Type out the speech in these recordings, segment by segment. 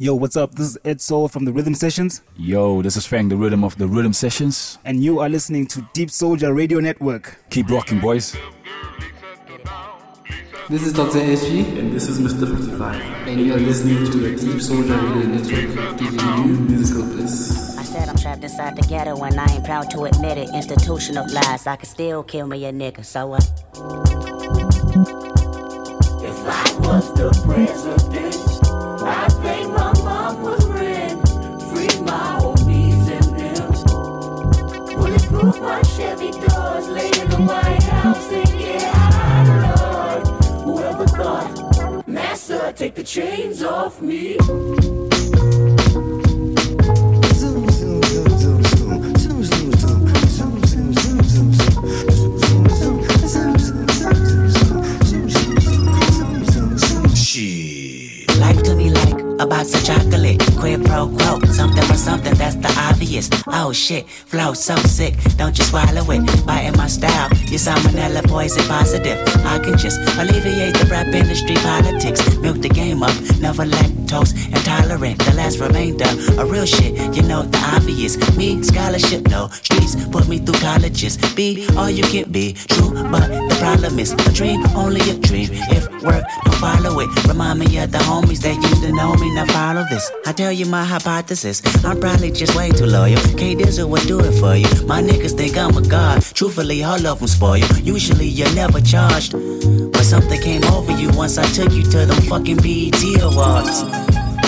Yo, what's up? This is Ed Soul from the Rhythm Sessions, Yo, this is Fang, the rhythm of the Rhythm Sessions. and you are listening to DeepSoulja Radio Network. Keep rocking, boys. This is Dr. SG, And this is Mr. 55. and you are listening to the DeepSoulja Radio Network, giving you musical bliss. I said I'm trapped inside the ghetto and I ain't proud to admit it. Institutionalized, I could still kill me a nigga, so what? If I was the president, Bulletproof my Chevy doors, lay in the White House and get high, Lord. Whoever thought, Master, take the chains off me. Me like a box of chocolate. Quid pro quo, something for something, that's the obvious. Oh shit, flow so sick, don't you swallow it. Biting my style, you salmonella poison positive. I can just alleviate the rap industry politics. Milk the game up, never lactose intolerant. The last remainder of real shit, you know the obvious. Me, scholarship, no. Streets put me through colleges. Be all you can be, true, but the problem is a dream, only a dream. If work, don't follow it. Remind me of the homies that used to know me, now follow this. I tell you my hypothesis, I'm probably just way too loyal. K Dizzle would do it for you. My niggas think I'm a god. Truthfully, all of them spoil. Usually, you're never charged. But something came over you once I took you to them fucking BET Awards.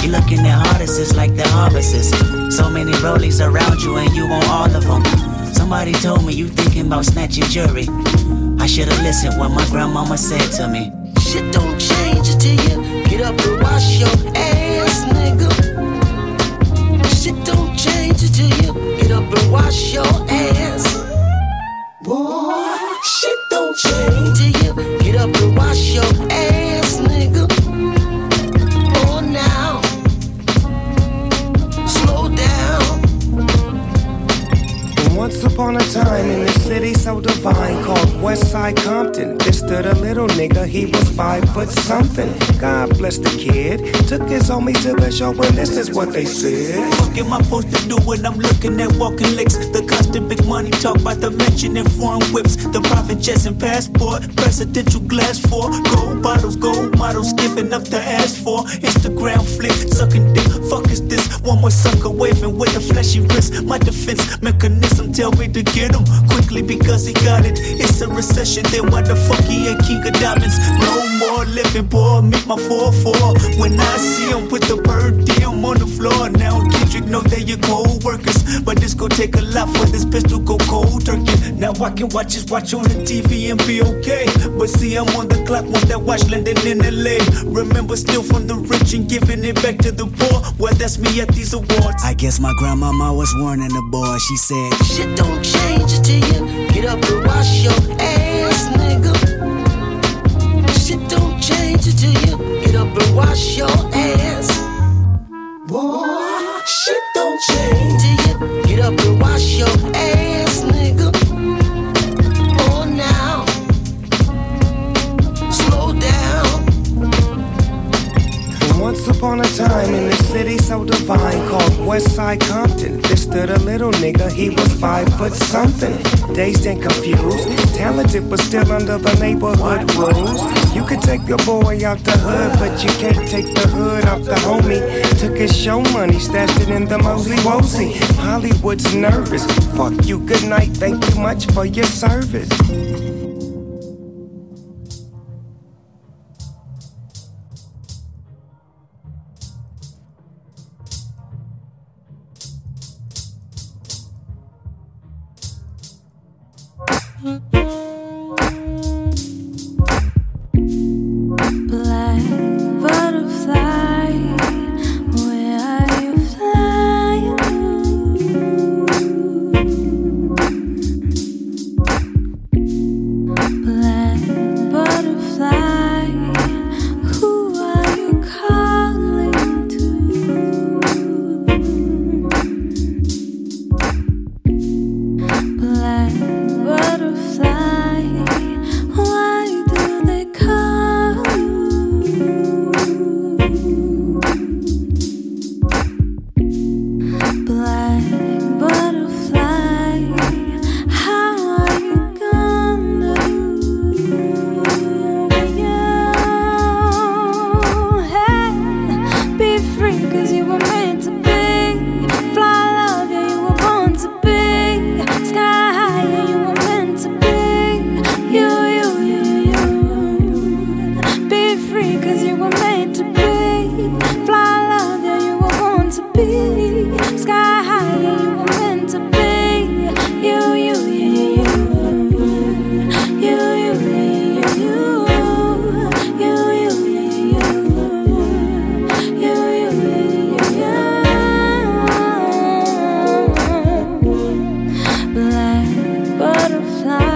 You're looking at artists like they're harvests. So many rollies around you and you want all of them. Somebody told me you thinking about snatching jury. I should've listened what my grandmama said to me. Shit don't change something. God bless the kid, took his homies to the show, and this is what they said. fuck am I supposed to do when I'm looking at walking licks? The constant big money talk about the mention in foreign whips, the private jets and passport, presidential glass for gold bottles, gold models, giving up the ass for Instagram flick, sucking dick. Fuck is this? One more sucker waving with a fleshy wrist. My defense mechanism tell me to get him quickly because he got it. It's a recession, then why the fuck he ain't king of diamonds? No more living, boy, meet my 4-4. When I see him with the bird DM on the floor, now Kendrick know they your co-workers. But this gon' take a lot for this pistol go cold turkey. Now I can watch his watch on the TV and be okay. But see, I'm on the clock once that watch landing in LA. Remember, still from the rich and giving it back to the poor. Well, that's me at these awards. I guess my grandmama was warning the boy. She said, Shit don't change until you get up and wash your ass, nigga. Wash your ass. Boy, shit don't change till you get up and wash your ass, upon a time in a city so divine called Westside Compton, there stood a little nigga, he was five foot something. Dazed and confused, talented but still under the neighborhood rules. You could take your boy out the hood, but you can't take the hood out the homie. Took his show money, stashed it in the mosey wosey. Hollywood's nervous. Fuck you, good night, thank you much for your service. like butterflies.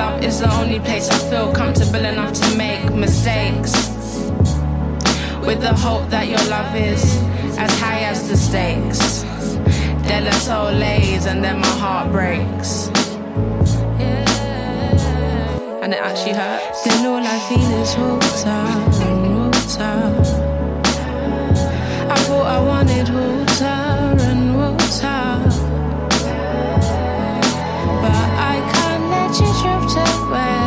Love is the only place I feel comfortable enough to make mistakes. With the hope that your love is as high as the stakes. De La Soleil's and then my heart breaks. And it actually hurts. Then all I feel is water water. I thought I wanted water you drift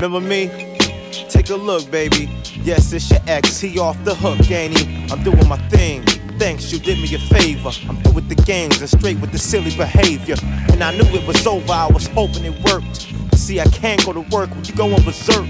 remember me? Take a look, baby. Yes, it's your ex. He off the hook, ain't he? I'm doing my thing. Thanks, you did me a favor. I'm through with the games and straight with the silly behavior. And I knew it was over, I was hoping it worked. See, I can't go to work when you going berserk.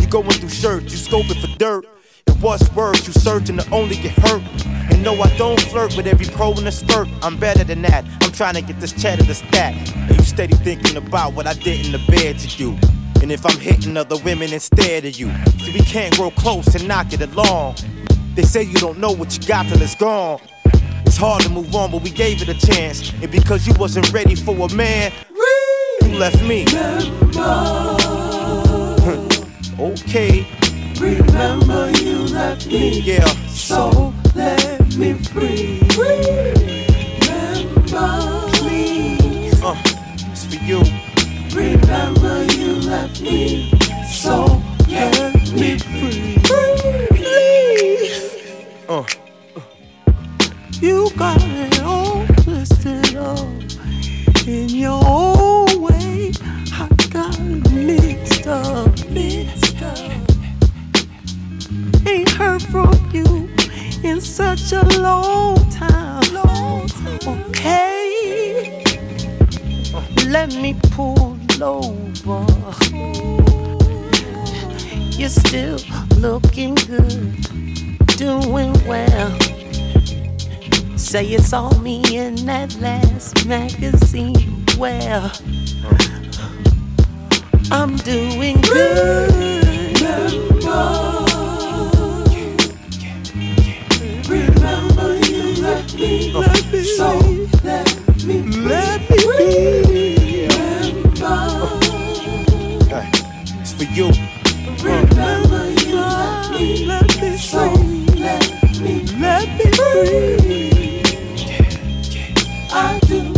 You going through shirts, you scoping for dirt. It was worse, you searching to only get hurt. And no, I don't flirt with every pro in the skirt. I'm better than that. I'm trying to get this cheddar to stack. And you steady thinking about what I did in the bed to you. And if I'm hitting other women instead of you. See, we can't grow close and not get along. They say you don't know what you got till it's gone. It's hard to move on, but we gave it a chance. And because you wasn't ready for a man, you left me. okay. Remember you left me, Yeah. so let me free. Remember, please. Uh, it's for you. Remember So let me free. Uh. You got it all twisted up in your own way. I got mixed up, mixed up. Ain't heard from you in such a. Long time. Okay, let me pull over. You're still looking good, doing well. Say you saw me in that last magazine. Well, I'm doing good. Remember, remember you left me, let me so let me let me be. You. remember you left me, let me so let me let me free. I do.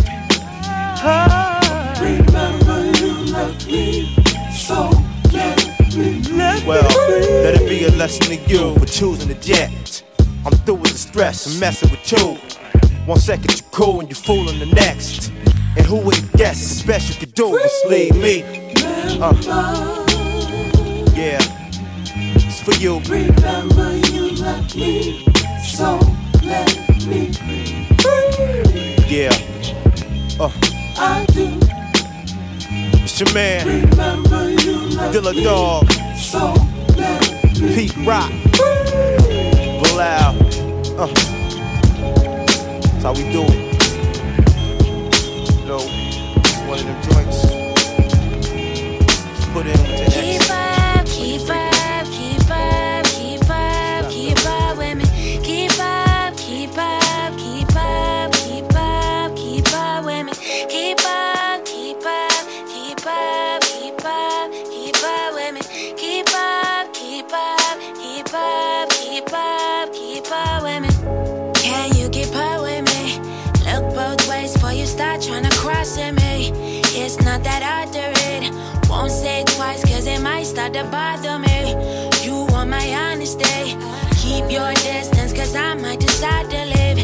Remember you left me, so let me let Well, me free. let it be a lesson to you for choosing the jet. I'm through with the stress and messing with you. One second you're cool and you're fooling the next. And who would guess the best you could do was leave me? Uh, yeah, it's for you. Remember you left me, so let me free. Yeah, uh, I do. it's your man, Remember you left Dilla me, Dog, so let me Pete Rock, Bilal. Uh, that's how we do it. You know, one of them joints. Just put in with the Keep X. up, keep up, to bother me. You want my honesty. Keep your distance, cause I might decide to leave.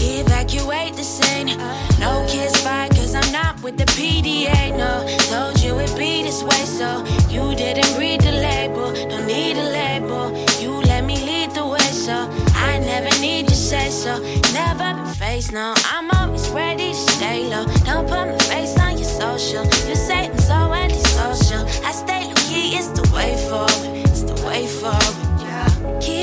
Evacuate the scene. No kiss bye, cause I'm not with the PDA. No, told you it'd be this way, so you didn't read the label. Don't need a label. You let me lead the way, so I never need to say so. Never been faced, no. I'm always ready to stay low. Don't put my face on your social. You say I'm so antisocial. I stay low key, it's the way forward. It's the way forward. Yeah. Keep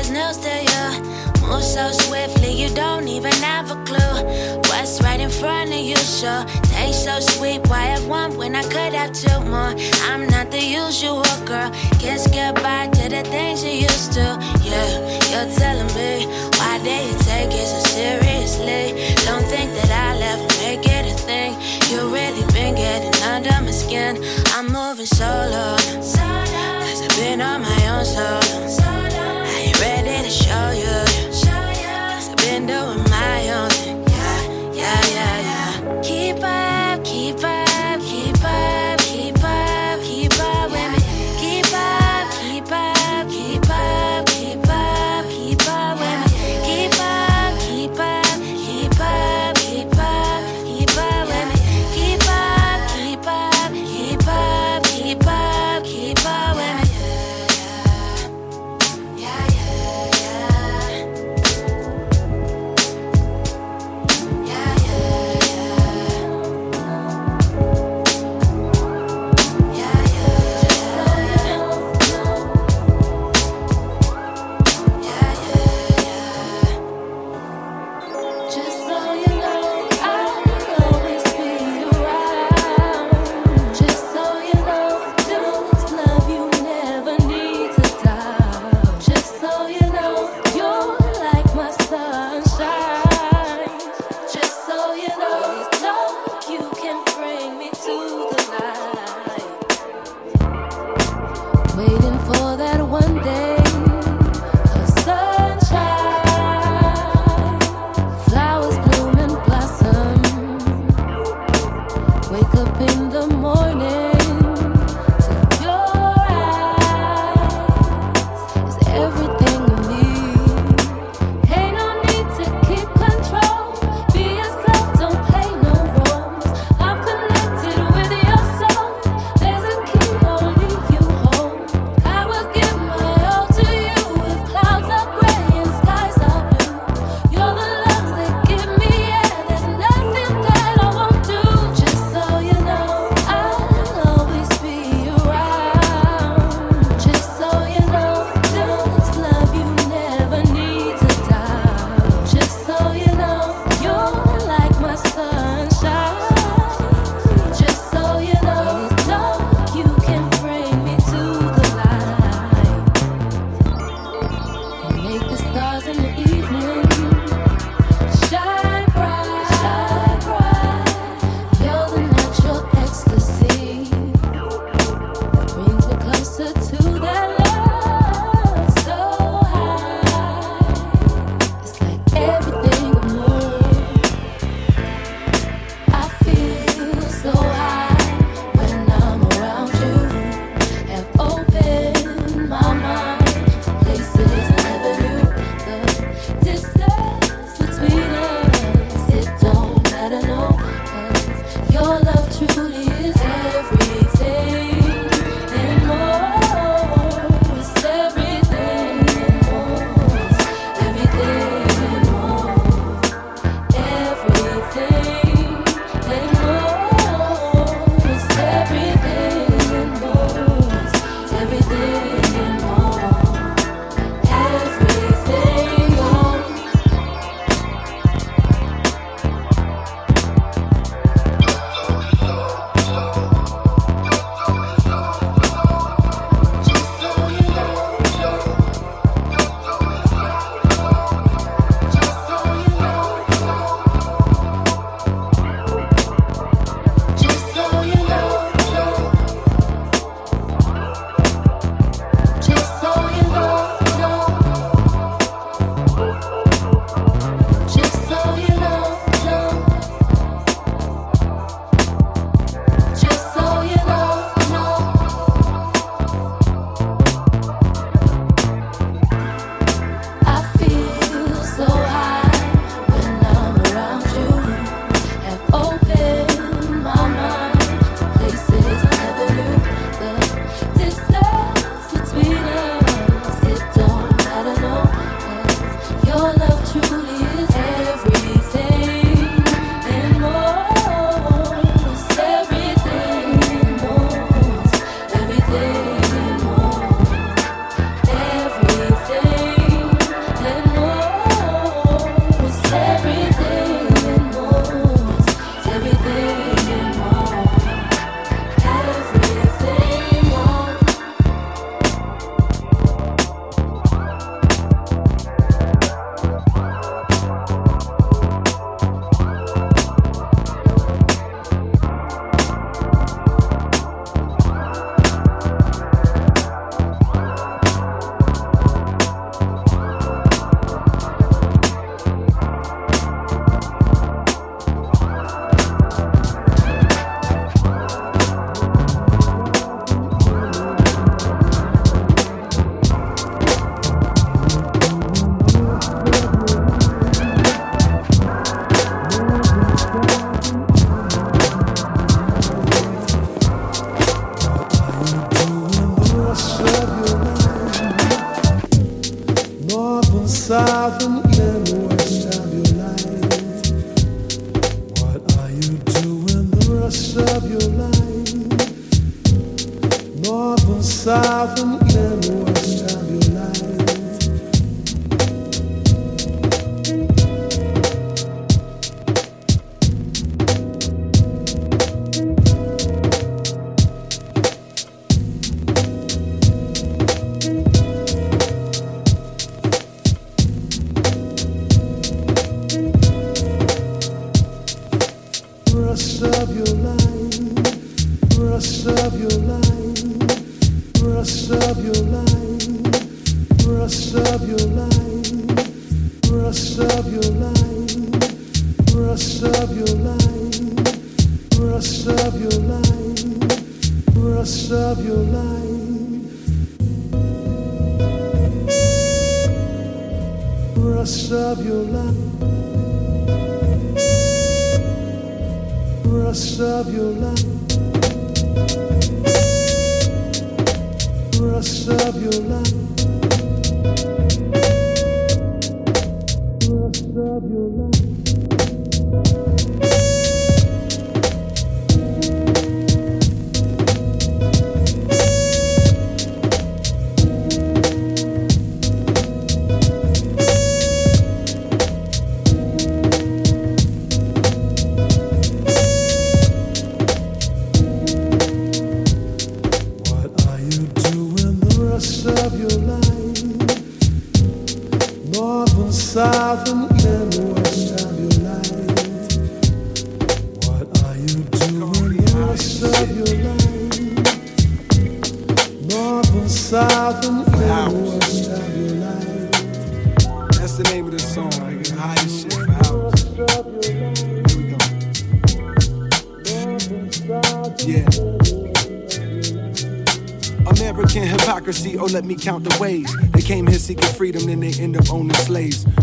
Was news to you. Move so swiftly, you don't even have a clue. What's right in front of you, sure. Taste so sweet, why have one when I could have two more? I'm not the usual girl. Kiss goodbye to the things you used to. Yeah, you're telling me why you take it so seriously? Don't think that I left, make it a thing. You really been getting under my skin. I'm moving solo. Cause I've been on my own solo. Ready to show you. I've been doing my own thing. Yeah, yeah, yeah, yeah. Keep up,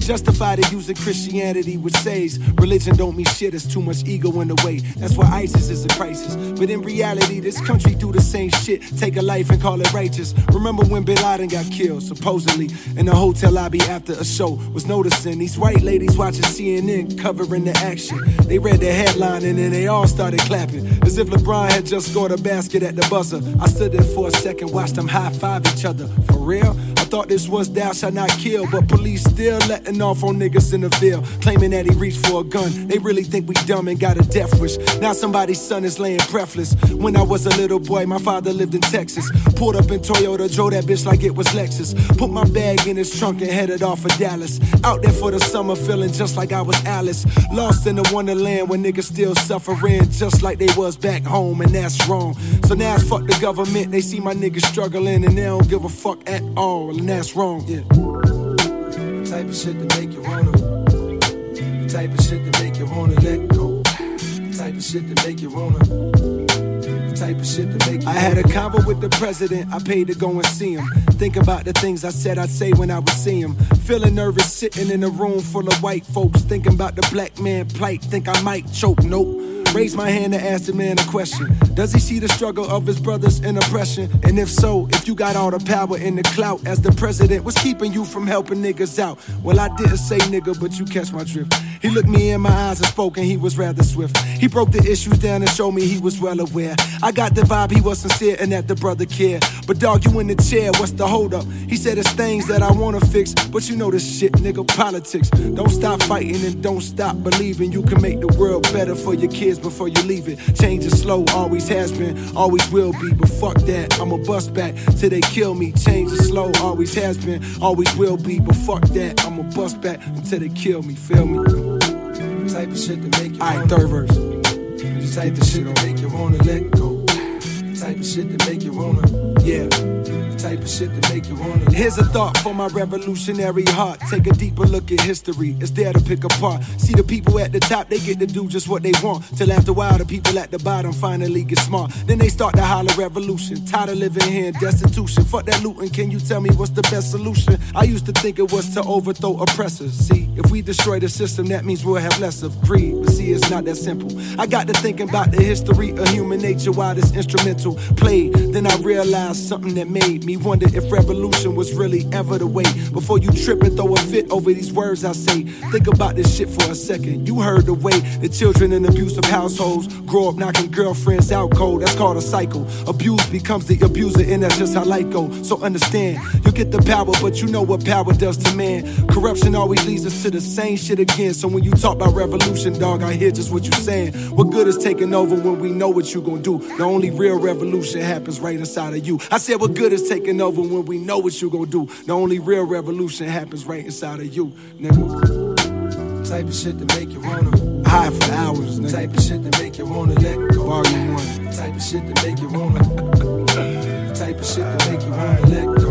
Justified in using Christianity which says Religion don't mean shit, it's too much ego in the way. That's why ISIS is a crisis. But in reality, this country do the same shit. Take a life and call it righteous. Remember when Bin Laden got killed, supposedly In a hotel lobby after a show Was noticing. These white ladies watching CNN Covering the action. They read the headline and then they all started clapping If LeBron had just scored a basket at the buzzer I stood there for a second, watched them high five each other. For real? I thought this was thou shalt not kill, but police still letting off on niggas in the Ville, claiming that he reached for a gun. They really think we dumb and got a death wish. Now somebody's son is laying breathless. When I was a little boy, my father lived in Texas. Pulled up in Toyota, drove that bitch like it was Lexus. Put my bag in his trunk and headed off for Dallas. Out there for the summer, feeling just like I was Alice. Lost in the wonderland where niggas still suffering, just like they was back home, and that's wrong. So now fuck the government. They see my niggas struggling and they don't give a fuck at all, and that's wrong. Yeah. The type of shit to make you wanna. The type of shit to make you wanna let go. The type of shit to make you wanna. The type of shit to make I had a convo with the president. I paid to go and see him. Think about the things I said I'd say when I would see him. Feeling nervous sitting in a room full of white folks. Thinking about the black man plight. Think I might choke. Nope. Raise my hand to ask the man a question. Does he see the struggle of his brothers in oppression? And if so, if you got all the power and the clout as the president, what's keeping you from helping niggas out? Well, I didn't say nigga, but you catch my drift. He looked me in my eyes and spoke, and he was rather swift. He broke the issues down and showed me he was well aware. I got the vibe he was sincere and that the brother cared. But dog, you in the chair, what's the hold up? He said it's things that I wanna fix, but you know this shit, nigga, politics. Don't stop fighting and don't stop believing you can make the world better for your kids before you leave it. Change is slow, always has been, always will be. But fuck that, I'ma bust back till they kill me. Change is slow, always has been, always will be. But fuck that, I'ma bust back until they kill me. Feel me? Type of shit to make you. Alright, third verse. The type of shit to make you wanna let go. Type of shit to make you wanna, yeah. Type of shit to make you wanna. Here's a thought for my revolutionary heart. Take a deeper look at history. It's there to pick apart. See the people at the top, they get to do just what they want. Till after a while, the people at the bottom finally get smart. Then they start to holler revolution. Tired of living here in destitution. Fuck that looting. Can you tell me what's the best solution? I used to think it was to overthrow oppressors. See, If we destroy the system, that means we'll have less of greed. But see, it's not that simple. I got to thinking about the history of human nature while this instrumental played. Then I realized something that made me wonder if revolution was really ever the way. Before you trip and throw a fit over these words I say, think about this shit for a second. You heard the way the children in abusive households grow up knocking girlfriends out cold. That's called a cycle. Abuse becomes the abuser, and that's just how life goes. So understand, you get the power, but you know what power does to man. Corruption always leads us to the same shit again. So when you talk about revolution, dog, I hear just what you're saying. What good is taking over when we know what you gon' do? The only real revolution happens right inside of you. I said, what good is taking over when we know what you gon' do? The only real revolution happens right inside of you, nigga. Type of shit to make you wanna high for hours, nigga. Type of shit to make you wanna let go. Volume one. Type of shit to make you wanna. type of shit to make you wanna let go.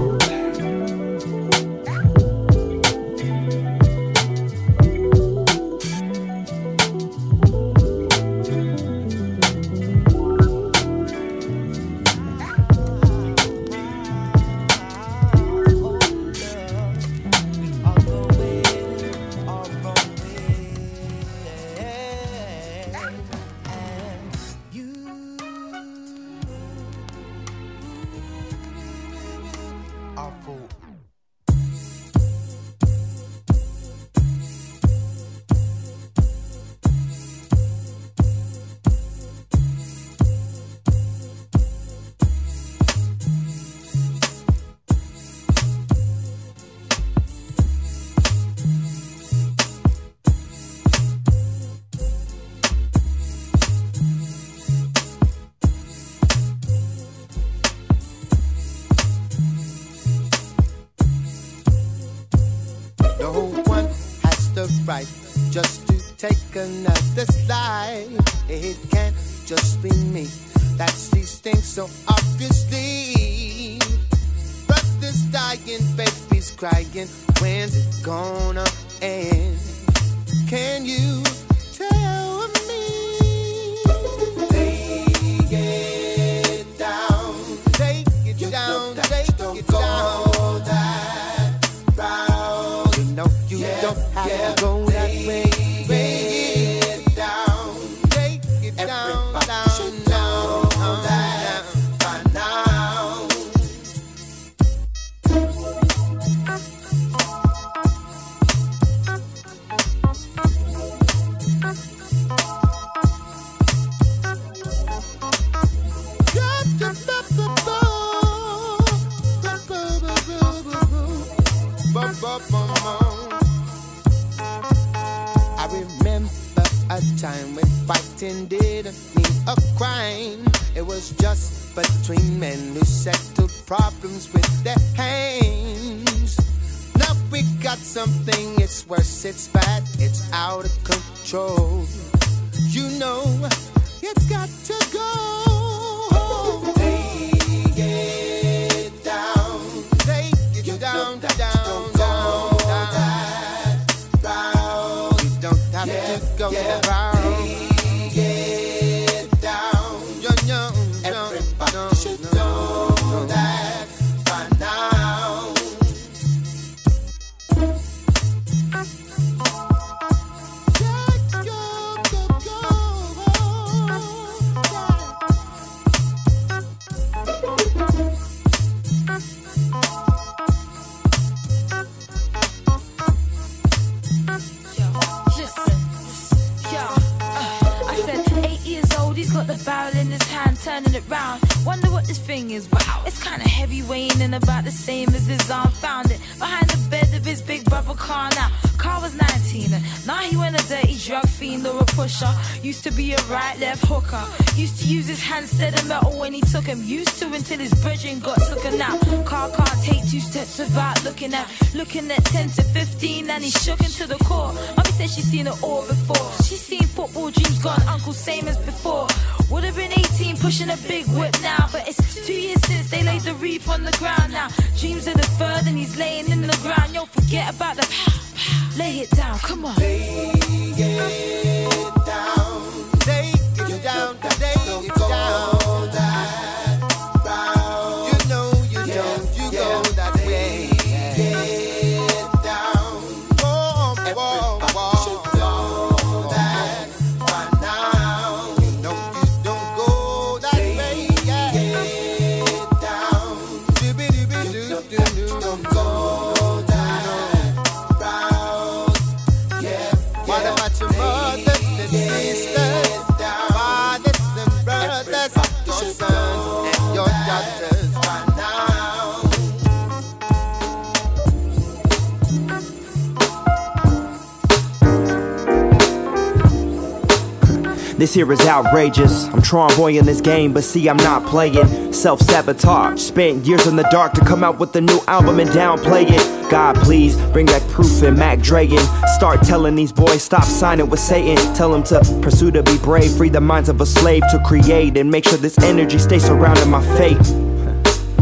Used to use his hand instead of metal when he took him. Used to until his brethren got taken out. Car can't take two steps without looking at, looking at 10 to 15, and he's shook into the core. Mommy said she's seen it all before. She's seen football dreams gone, uncle same as before. Would have been 18, pushing a big whip now, but it's two years since they laid the reef on the ground now. Dreams of the and he's laying in the ground. Yo, forget about the pow, pow. Lay it down, come on. Lay it down, take This here is outrageous. I'm Boy in this game, but see, I'm not playing. Self sabotage. Spent years in the dark to come out with a new album and downplay it. God, please bring back proof and Mac Dragon. Start telling these boys stop signing with Satan. Tell them to pursue to be brave, free the minds of a slave to create and make sure this energy stays surrounding my fate.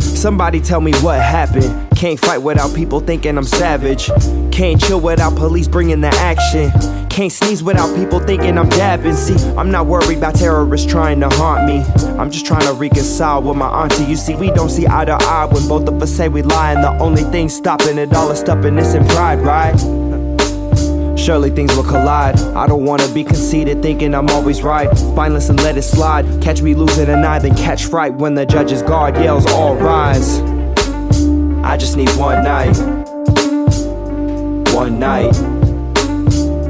Somebody tell me what happened. Can't fight without people thinking I'm savage. Can't chill without police bringing the action. Can't sneeze without people thinking I'm dabbing. See, I'm not worried about terrorists trying to haunt me. I'm just trying to reconcile with my auntie. You see, we don't see eye to eye when both of us say we lie, and the only thing stopping it all is stubbornness and pride, right? Surely things will collide. I don't wanna be conceited, thinking I'm always right. Spineless and let it slide. Catch me losing an eye, then catch fright when the judge's guard yells, All rise. I just need one night. One night.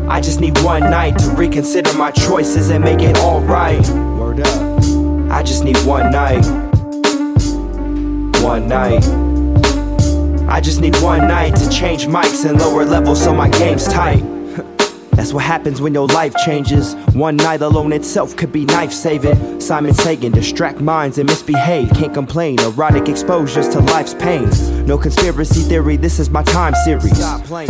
I just need one night to reconsider my choices and make it alright. Word up. I just need one night. One night. I just need one night to change mics and lower levels so my game's tight. That's what happens when your life changes. One night alone itself could be knife saving. Simon Sagan, distract minds and misbehave. Can't complain, erotic exposures to life's pains. No conspiracy theory, this is my time series.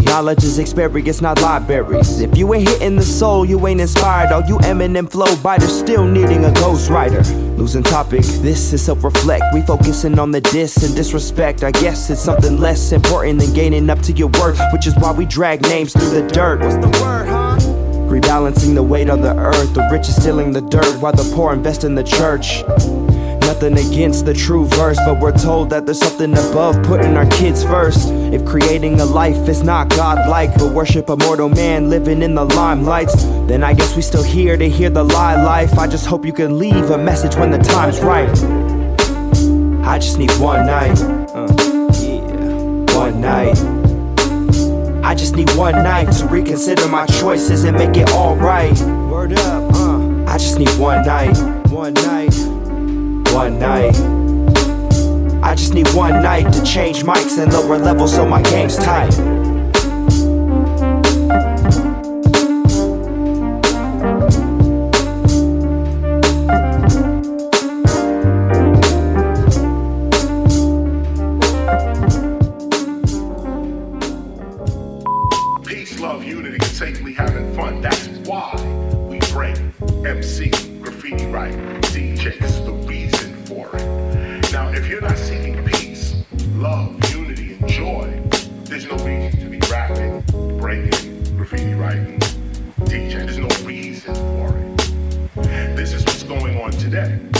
Knowledge is experience, not libraries. If you ain't hitting the soul, you ain't inspired. All you Eminem flow biters still needing a ghostwriter. Losing topic, this is self reflect. We focusing on the diss and disrespect. I guess it's something less important than gaining up to your worth, which is why we drag names through the dirt. What's the word, huh? Rebalancing the weight of the earth, the rich is stealing the dirt while the poor invest in the church. Nothing against the true verse, but we're told that there's something above putting our kids first. If creating a life is not godlike, but worship a mortal man living in the limelights, then I guess we still here to hear the lie life. I just hope you can leave a message when the time's right. I just need one night. Uh, yeah, one night. I just need one night to reconsider my choices and make it alright. Word up, uh. I just need one night. One night. One night. I just need one night to change mics and lower levels so my game's tight. Peace, love, unity, safely having fun. That's why we break MC, graffiti write, DJs, the for it. Now, if you're not seeking peace, love, unity, and joy, there's no reason to be rapping, breaking, graffiti writing, DJ. There's no reason for it. This is what's going on today.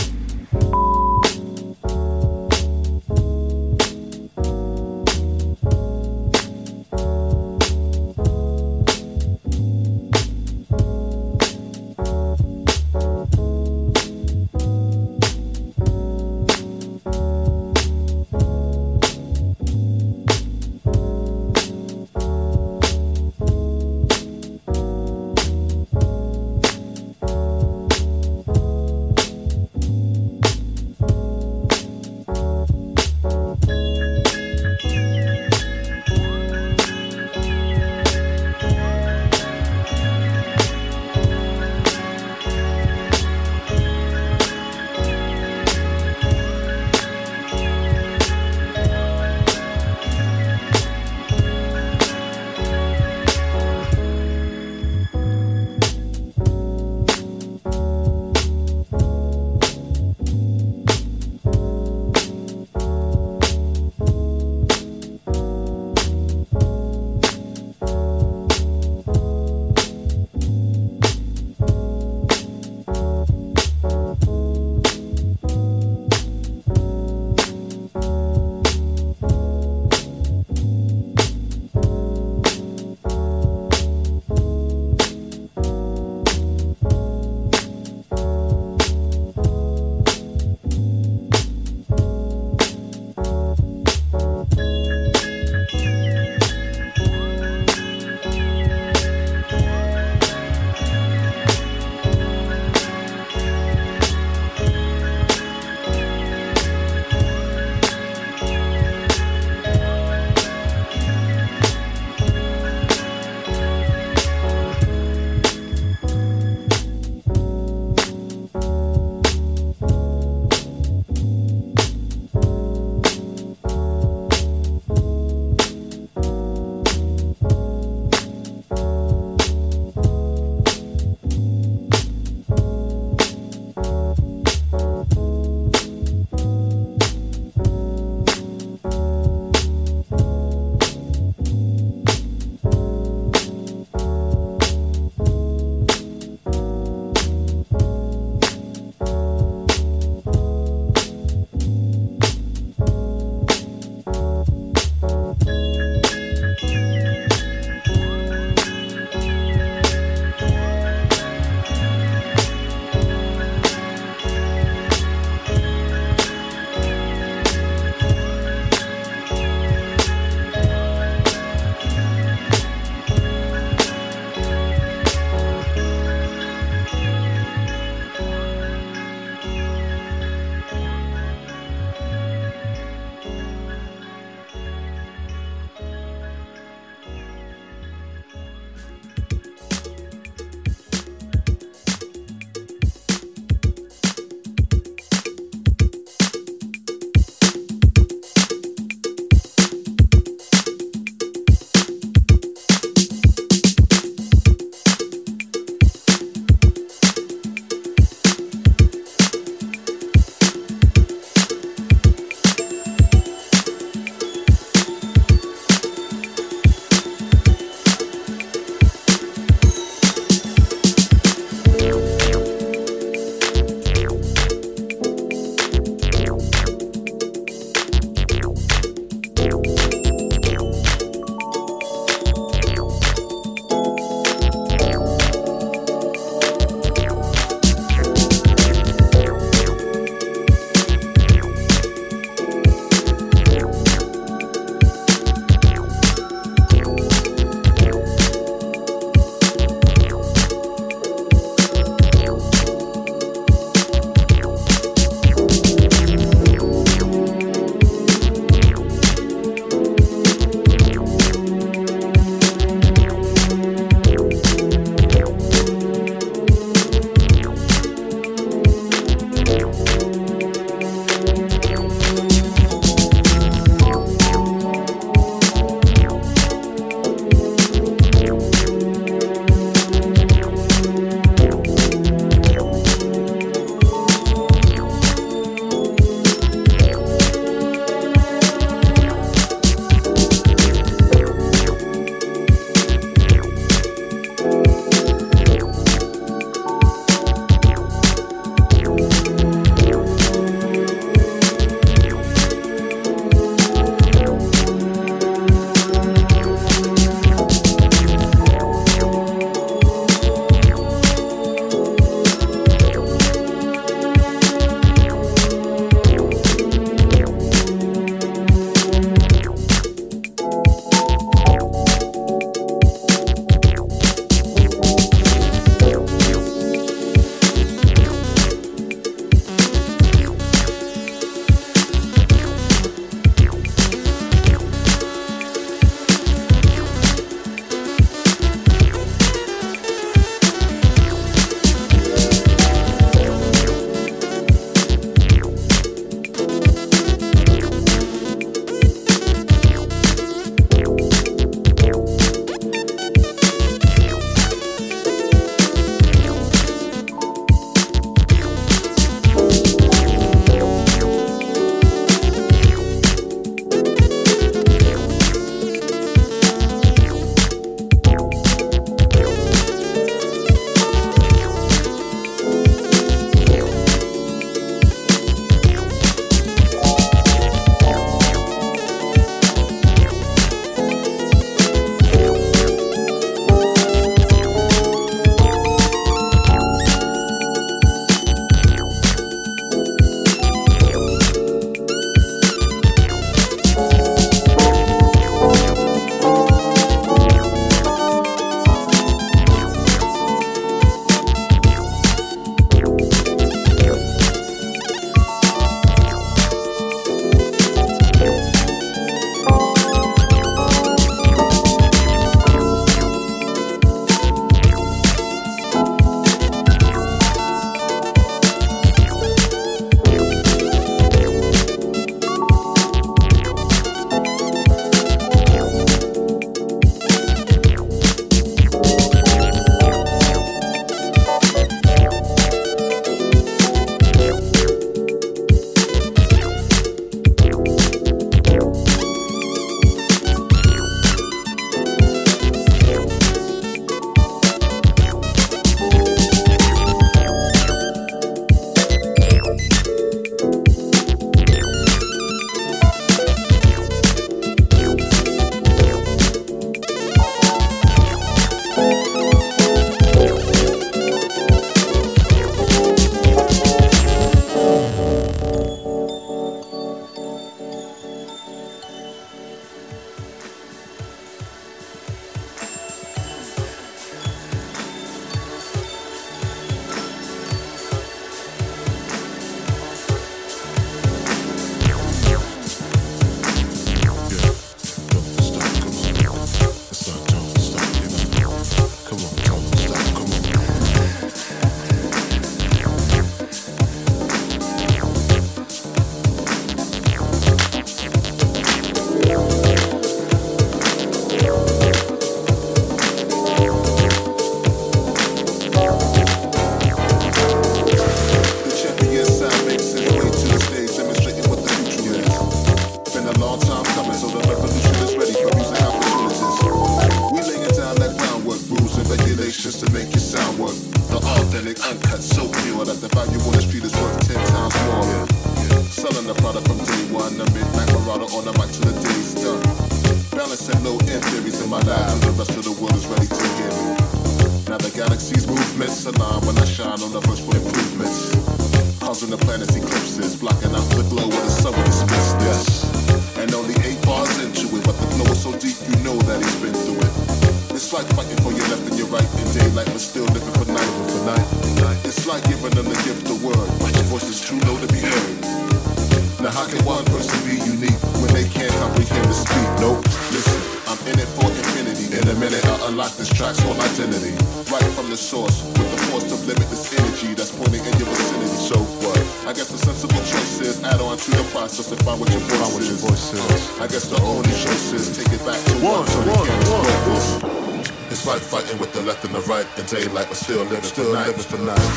Unlock this track's whole identity. Right from the source, with the force of limitless energy that's pointing in your vicinity. So what? I guess the sensible choice is add on to the process and find what your voice, is. I guess the only choice is take it back to one, one, one, one. It's like fighting with the left and the right in daylight, but still living still for night. Living for night.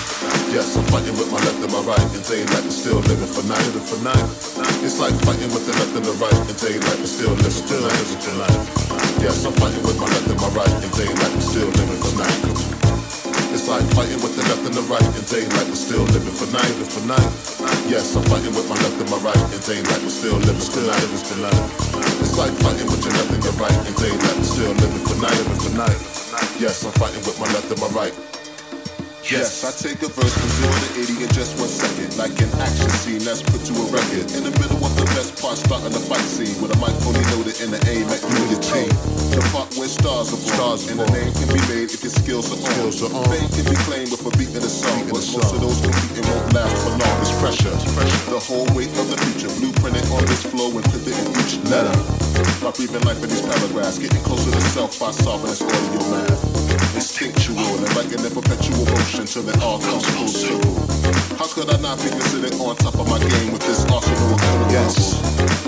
Yes, I'm fighting with my left and my right in daylight, but still living for night. Living for night. It's like fighting with the left and the right in daylight, but still living still for night. Living for night. Yes, I'm fighting with my left and my right in daylight, but still living for night. It's like fighting with the left and the right in daylight, but still living for night, living for night. Yes, I'm fighting with my left and my right in daylight, but still living for night, living for night. It's like fighting with your left and your right in daylight, but still living for night, living for night. Yes, I'm fighting with my left and my right. Yes, I take a verse from zero to 80 in just one second, like an action scene that's put to a record. In the middle of the best part, starting the fight scene with a mic fully loaded and the aim at unity. The part where stars are stars and the name can be made if your skills are on. Skills are on. Fame can be claimed with a beat in a song, but most of those competing won't last for long. It's pressure, the whole weight of the future, blueprinted on this flow and put it in each letter. By breathing life in these paragraphs, getting closer to self by solving this audio math. Instinctual and like in a perpetual motion till it all comes full circle. How could I not be considered on top of my game with this arsenal of killer yes.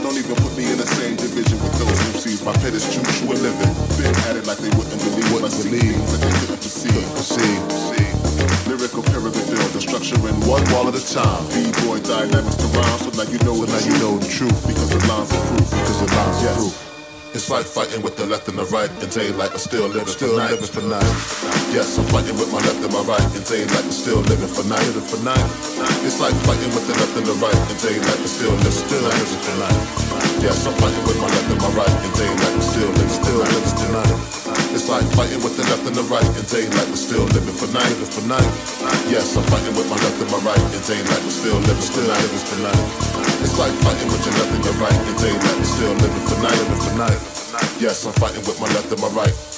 Don't even put me in the same division with those MCs. My pet is true, true and living. Been at it like they wouldn't believe. Wouldn't believe that they couldn't perceive. perceive. Lyrical pyramid build, the structure in one wall at a time. B-boy dynamics to rhyme, so now you know so now you know the truth because the lines are proof. Because the lines yes. are proof. It's like fighting with the left and the right in daylight, but still living still for night. Living for night. Yes, I'm fighting with my left and my right in daylight, but still living for night. Living for night. It's like fighting with the left and the right in daylight, but still living still living for night. Yes, I'm fighting with my left and my right in daylight, but still living still living for night. It's like fighting with the left and the right in daylight, but still living for night. Living for night. Yes, I'm fighting with my left and my right in daylight, but still living still living for night. It's like fighting with your left and your right in daylight, but still living for night. Living for night. Yes, I'm fighting with my left and my right.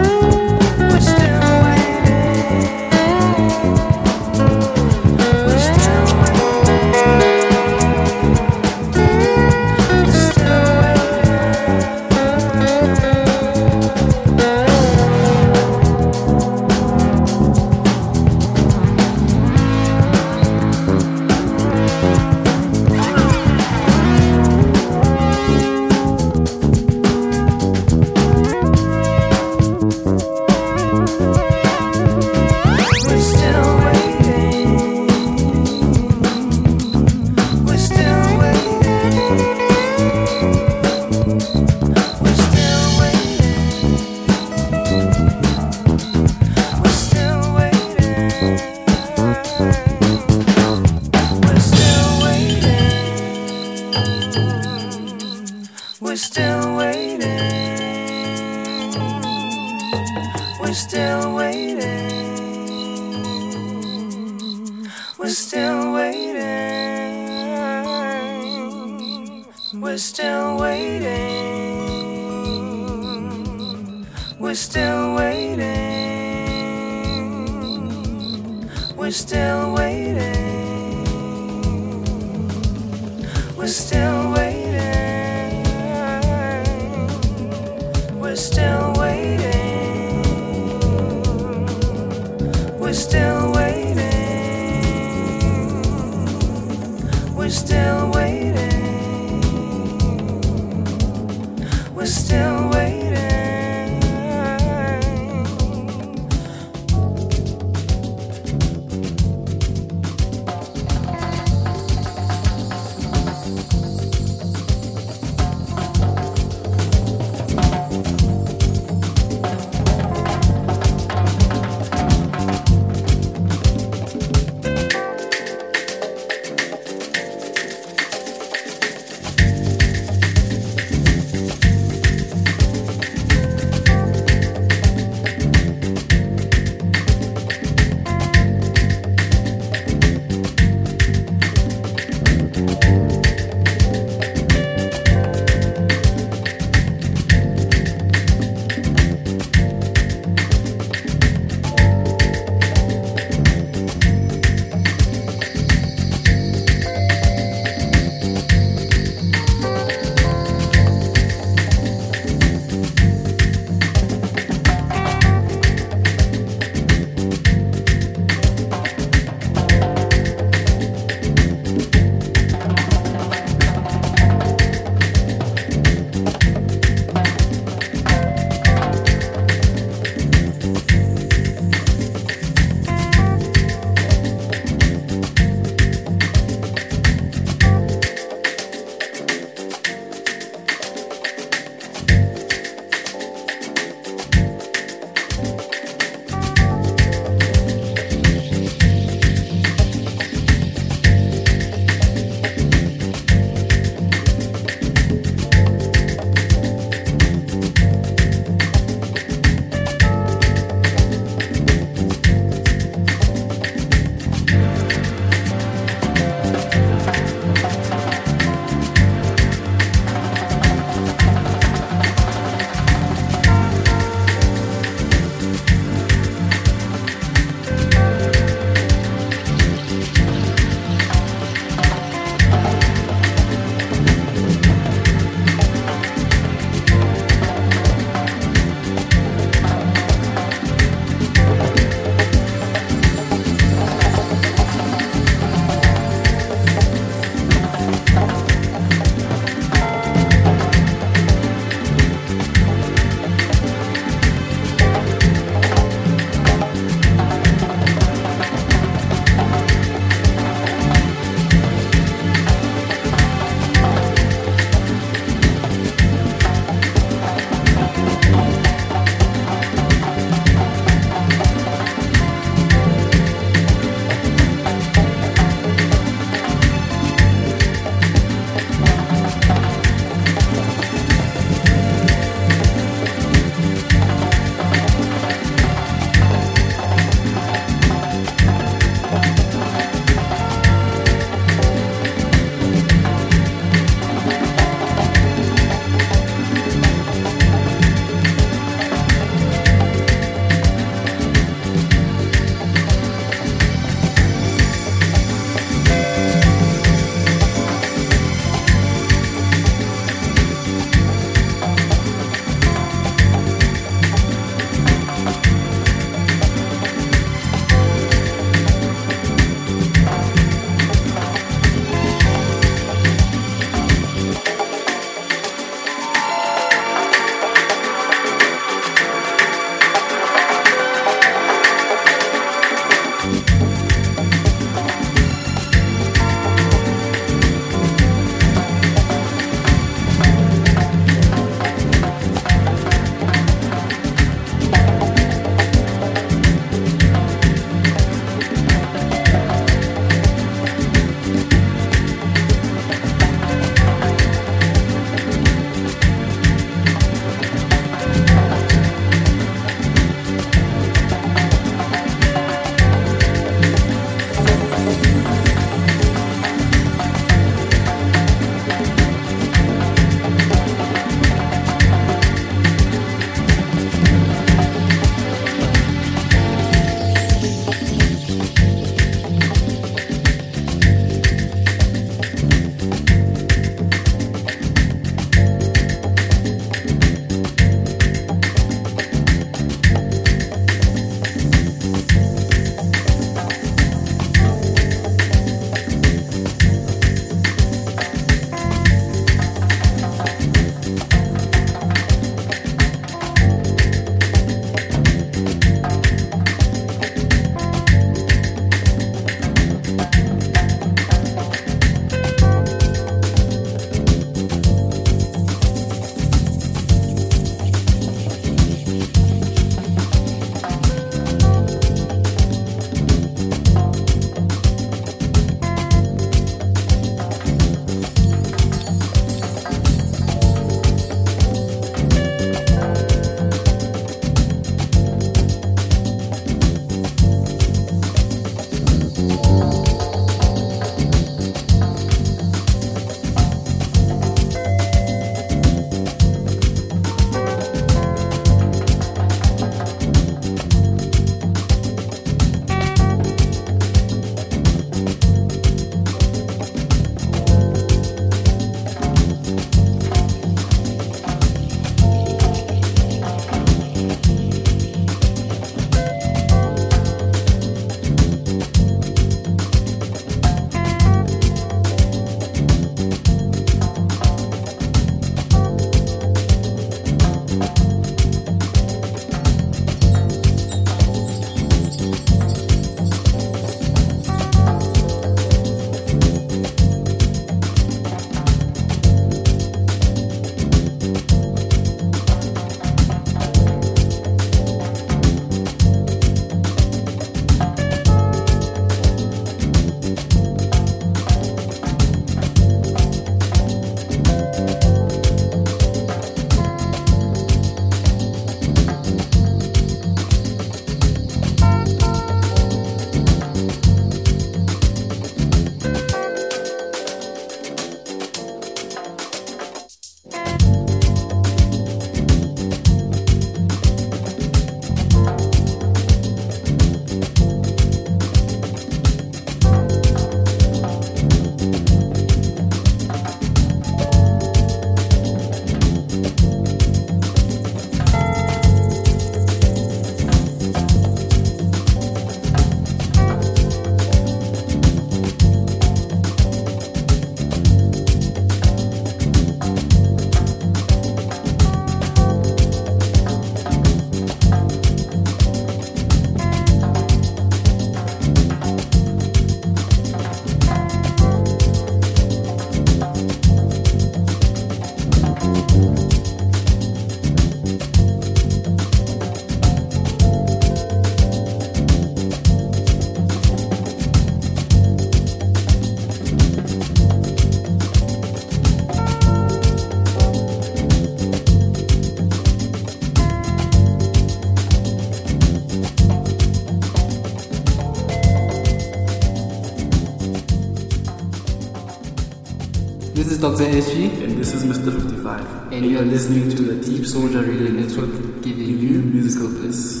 Is SG. And this is Mr. 55. And you are listening to the DeepSoulja Radio Network, giving you musical bliss.